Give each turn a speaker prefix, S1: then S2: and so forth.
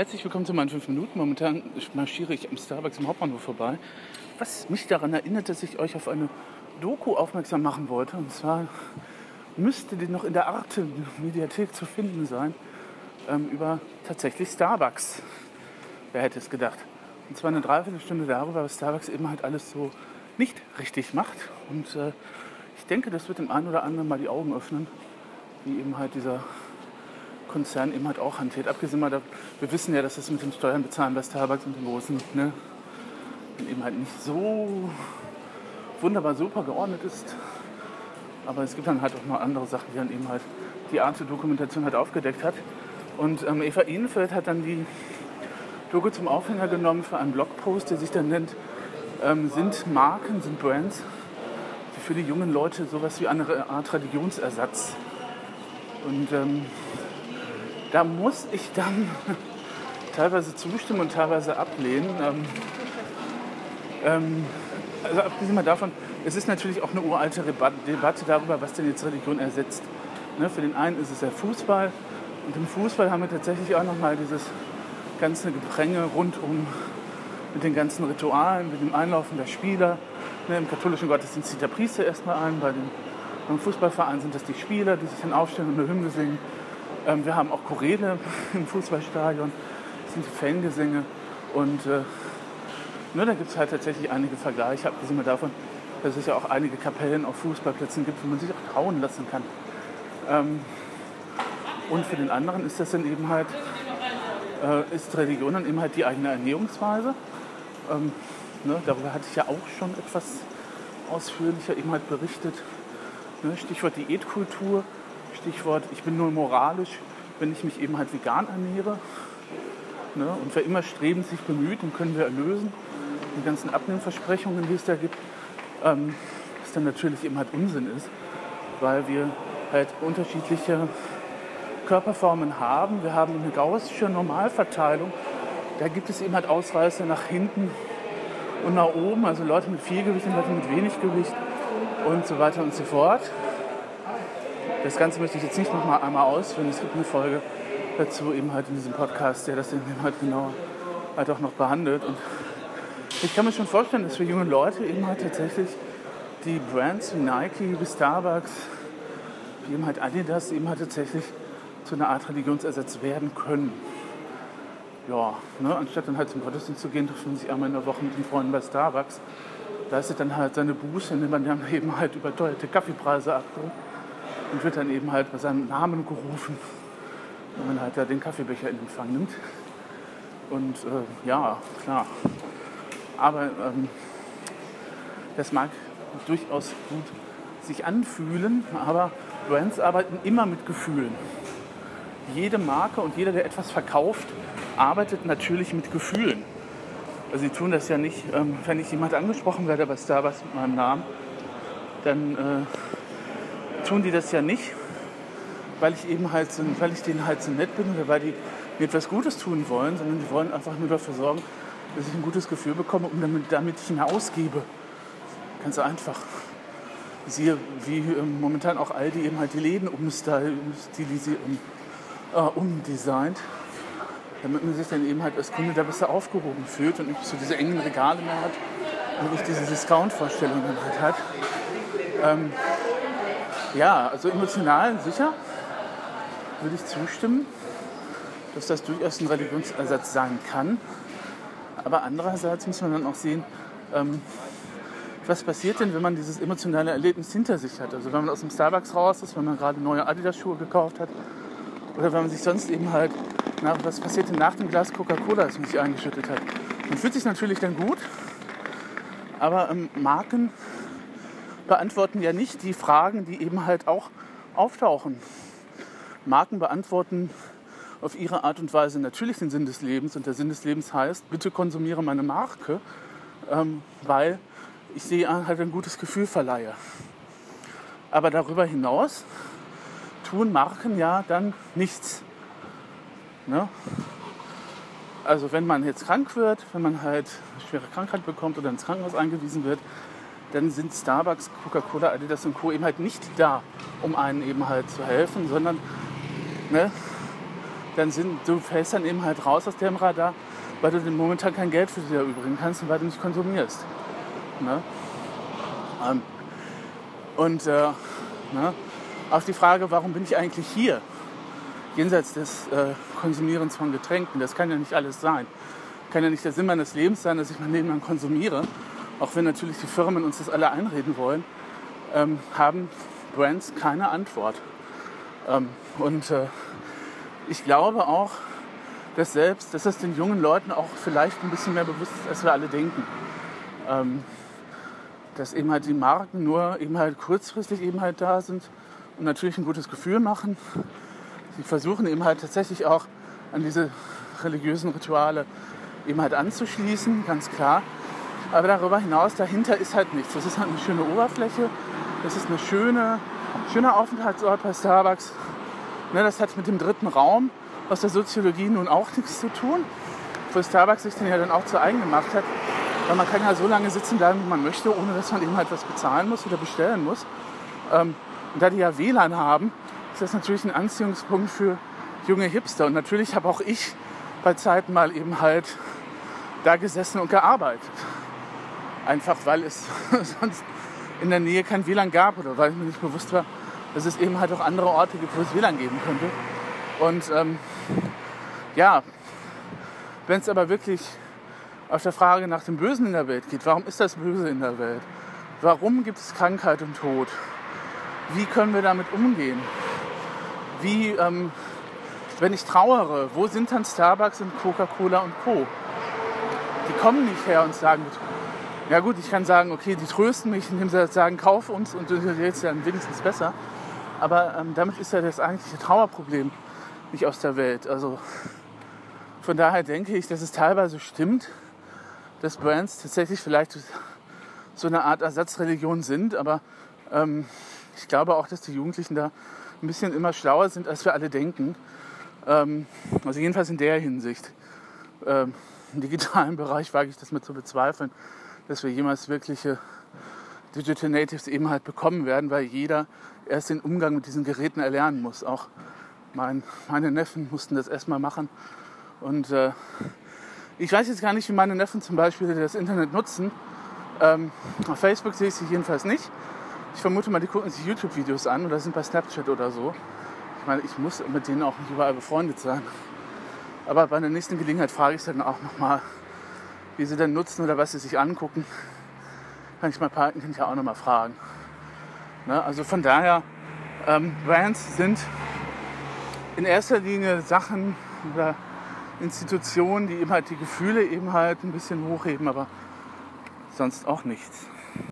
S1: Herzlich willkommen zu meinen 5 Minuten. Momentan marschiere ich am Starbucks im Hauptbahnhof vorbei. Was mich daran erinnert, dass ich euch auf eine Doku aufmerksam machen wollte. Und zwar müsste die noch in der Arte-Mediathek zu finden sein. Ähm, über tatsächlich Starbucks. Wer hätte es gedacht? Und zwar eine Dreiviertelstunde darüber, was Starbucks eben halt alles so nicht richtig macht. Und äh, ich denke, das wird dem einen oder anderen mal die Augen öffnen, wie eben halt dieser Konzern eben halt auch hantiert. Abgesehen mal, wir wissen ja, dass das mit den Steuern bezahlen bei Starbucks und den großen, ne, eben halt nicht so wunderbar super geordnet ist. Aber es gibt dann halt auch noch andere Sachen, die dann eben halt die Art der Dokumentation halt aufgedeckt hat. Und ähm, Eva Ehenfeld hat dann die Doku zum Aufhänger genommen für einen Blogpost, der sich dann nennt, ähm, sind Marken, sind Brands, die für die jungen Leute sowas wie eine Art Religionsersatz. Und ähm, da muss ich dann teilweise zustimmen und teilweise ablehnen. Ähm, ähm, also abgesehen mal davon, es ist natürlich auch eine uralte Debatte darüber, was denn jetzt Religion ersetzt. Ne, für den einen ist es der Fußball und im Fußball haben wir tatsächlich auch nochmal dieses ganze Gepränge rund um mit den ganzen Ritualen, mit dem Einlaufen der Spieler. Ne, Im katholischen Gottesdienst zieht der Priester erstmal ein, bei den, beim Fußballverein sind das die Spieler, die sich dann aufstellen und eine Hymne singen. Ähm, wir haben auch Choräle im Fußballstadion, das sind die Fangesänge. Und äh, ne, da gibt es halt tatsächlich einige Vergleiche, abgesehen davon, dass es ja auch einige Kapellen auf Fußballplätzen gibt, wo man sich auch trauen lassen kann. Ähm, und für den anderen ist das dann eben halt, äh, ist Religion dann eben halt die eigene Ernährungsweise. Ähm, ne, darüber hatte ich ja auch schon etwas ausführlicher eben halt berichtet. Ne, Stichwort Diätkultur, Stichwort ich bin nur moralisch, wenn ich mich eben halt vegan ernähre. Ne, und wer immer strebend sich bemüht, den können wir erlösen. Die ganzen Abnehmversprechungen, die es da gibt, ähm, was dann natürlich eben halt Unsinn ist, weil wir halt unterschiedliche Körperformen haben. Wir haben eine gaussische Normalverteilung. Da gibt es eben halt Ausreißer nach hinten und nach oben, also Leute mit viel Gewicht und Leute mit wenig Gewicht und so weiter und so fort. Das Ganze möchte ich jetzt nicht noch mal einmal ausführen. Es gibt eine Folge dazu eben halt in diesem Podcast, der das eben halt genau halt auch noch behandelt. Und ich kann mir schon vorstellen, dass für junge Leute eben halt tatsächlich die Brands wie Nike, wie Starbucks, wie eben halt Adidas eben halt tatsächlich zu einer Art Religionsersatz werden können. Ja, ne, anstatt dann halt zum Gottesdienst zu gehen, trifft man sich einmal in der Woche mit den Freunden bei Starbucks, leistet dann halt seine Buße, indem man dann eben halt überteuerte Kaffeepreise abdruckt und wird dann eben halt bei seinem Namen gerufen, wenn man halt da den Kaffeebecher in Empfang nimmt. Und äh, ja, klar, aber ähm, das mag durchaus gut sich anfühlen, aber Brands arbeiten immer mit Gefühlen. Jede Marke und jeder, der etwas verkauft, arbeitet natürlich mit Gefühlen. Also sie tun das ja nicht, ähm, wenn ich jemand angesprochen werde bei Starbucks mit meinem Namen, dann äh, tun die das ja nicht, weil ich eben halt so, weil ich denen halt so nett bin oder weil die mir etwas Gutes tun wollen, sondern die wollen einfach nur dafür sorgen, dass ich ein gutes Gefühl bekomme und damit, damit ich mehr ausgebe. Ganz einfach. Siehe, wie ähm, momentan auch Aldi eben halt die Läden umstilisiert, um, äh, umdesignt, damit man sich dann eben halt als Kunde da besser aufgehoben fühlt und nicht so diese engen Regale mehr hat und nicht diese Discount-Vorstellungen halt hat. Ähm, ja, also emotional sicher würde ich zustimmen, dass das durchaus ein Religionsersatz sein kann. Aber andererseits muss man dann auch sehen, ähm, was passiert denn, wenn man dieses emotionale Erlebnis hinter sich hat? Also wenn man aus dem Starbucks raus ist, wenn man gerade neue Adidas-Schuhe gekauft hat oder wenn man sich sonst eben halt, nach, was passiert denn nach dem Glas Coca-Cola, das man sich eingeschüttet hat? Man fühlt sich natürlich dann gut, aber ähm, Marken beantworten ja nicht die Fragen, die eben halt auch auftauchen. Marken beantworten auf ihre Art und Weise natürlich den Sinn des Lebens. Und der Sinn des Lebens heißt, bitte konsumiere meine Marke, ähm, weil ich sie halt ein gutes Gefühl verleihe. Aber darüber hinaus tun Marken ja dann nichts. Ne? Also wenn man jetzt krank wird, wenn man halt eine schwere Krankheit bekommt oder ins Krankenhaus eingewiesen wird, dann sind Starbucks, Coca-Cola, Adidas und Co. eben halt nicht da, um einen eben halt zu helfen, sondern ne, dann sind, du fällst dann eben halt raus aus dem Radar, weil du momentan kein Geld für dich erübrigen kannst und weil du nicht konsumierst. Ne? Ähm, und äh, ne? auf die Frage, warum bin ich eigentlich hier? Jenseits des äh, Konsumierens von Getränken, das kann ja nicht alles sein. Kann ja nicht der Sinn meines Lebens sein, dass ich mein Leben lang konsumiere, auch wenn natürlich die Firmen uns das alle einreden wollen, ähm, haben Brands keine Antwort. Ähm, und äh, ich glaube auch, dass selbst, dass das den jungen Leuten auch vielleicht ein bisschen mehr bewusst ist, als wir alle denken. Ähm, dass eben halt die Marken nur eben halt kurzfristig eben halt da sind und natürlich ein gutes Gefühl machen. Sie versuchen eben halt tatsächlich auch an diese religiösen Rituale eben halt anzuschließen, ganz klar. Aber darüber hinaus, dahinter ist halt nichts. Das ist halt eine schöne Oberfläche, das ist eine schöne, schöner Aufenthaltsort bei Starbucks. Ne, das hat mit dem dritten Raum aus der Soziologie nun auch nichts zu tun, wo Starbucks sich den ja dann auch zu eigen gemacht hat. Weil man kann ja so lange sitzen bleiben, wie man möchte, ohne dass man eben halt was bezahlen muss oder bestellen muss. Ähm, und da die ja WLAN haben, ist das natürlich ein Anziehungspunkt für junge Hipster. Und natürlich habe auch ich bei Zeiten mal eben halt da gesessen und gearbeitet. Einfach weil es sonst in der Nähe kein WLAN gab oder weil mir nicht bewusst war, dass es eben halt auch andere Orte gibt, wo es WLAN geben könnte. Und ähm, ja, wenn es aber wirklich auf der Frage nach dem Bösen in der Welt geht, warum ist das Böse in der Welt? Warum gibt es Krankheit und Tod? Wie können wir damit umgehen? Wie, ähm, wenn ich trauere, wo sind dann Starbucks und Coca-Cola und Co.? Die kommen nicht her und sagen, ja gut, ich kann sagen, okay, die trösten mich, indem sie sagen, kauf uns und du redest dann wenigstens besser. Aber ähm, damit ist ja das eigentliche Trauerproblem nicht aus der Welt. Also von daher denke ich, dass es teilweise stimmt, dass Brands tatsächlich vielleicht so eine Art Ersatzreligion sind. Aber ähm, ich glaube auch, dass die Jugendlichen da ein bisschen immer schlauer sind, als wir alle denken. Ähm, also jedenfalls in der Hinsicht. Ähm, Im digitalen Bereich wage ich das mit zu bezweifeln dass wir jemals wirkliche Digital Natives eben halt bekommen werden, weil jeder erst den Umgang mit diesen Geräten erlernen muss. Auch mein, meine Neffen mussten das erstmal machen. Und äh, ich weiß jetzt gar nicht, wie meine Neffen zum Beispiel das Internet nutzen. Ähm, auf Facebook sehe ich sie jedenfalls nicht. Ich vermute mal, die gucken sich YouTube-Videos an oder sind bei Snapchat oder so. Ich meine, ich muss mit denen auch nicht überall befreundet sein. Aber bei der nächsten Gelegenheit frage ich dann auch nochmal, wie sie denn nutzen oder was sie sich angucken, kann ich mal Paten kann ich ja auch nochmal fragen. Ne? Also von daher, ähm, Brands sind in erster Linie Sachen oder Institutionen, die eben halt die Gefühle eben halt ein bisschen hochheben, aber sonst auch nichts.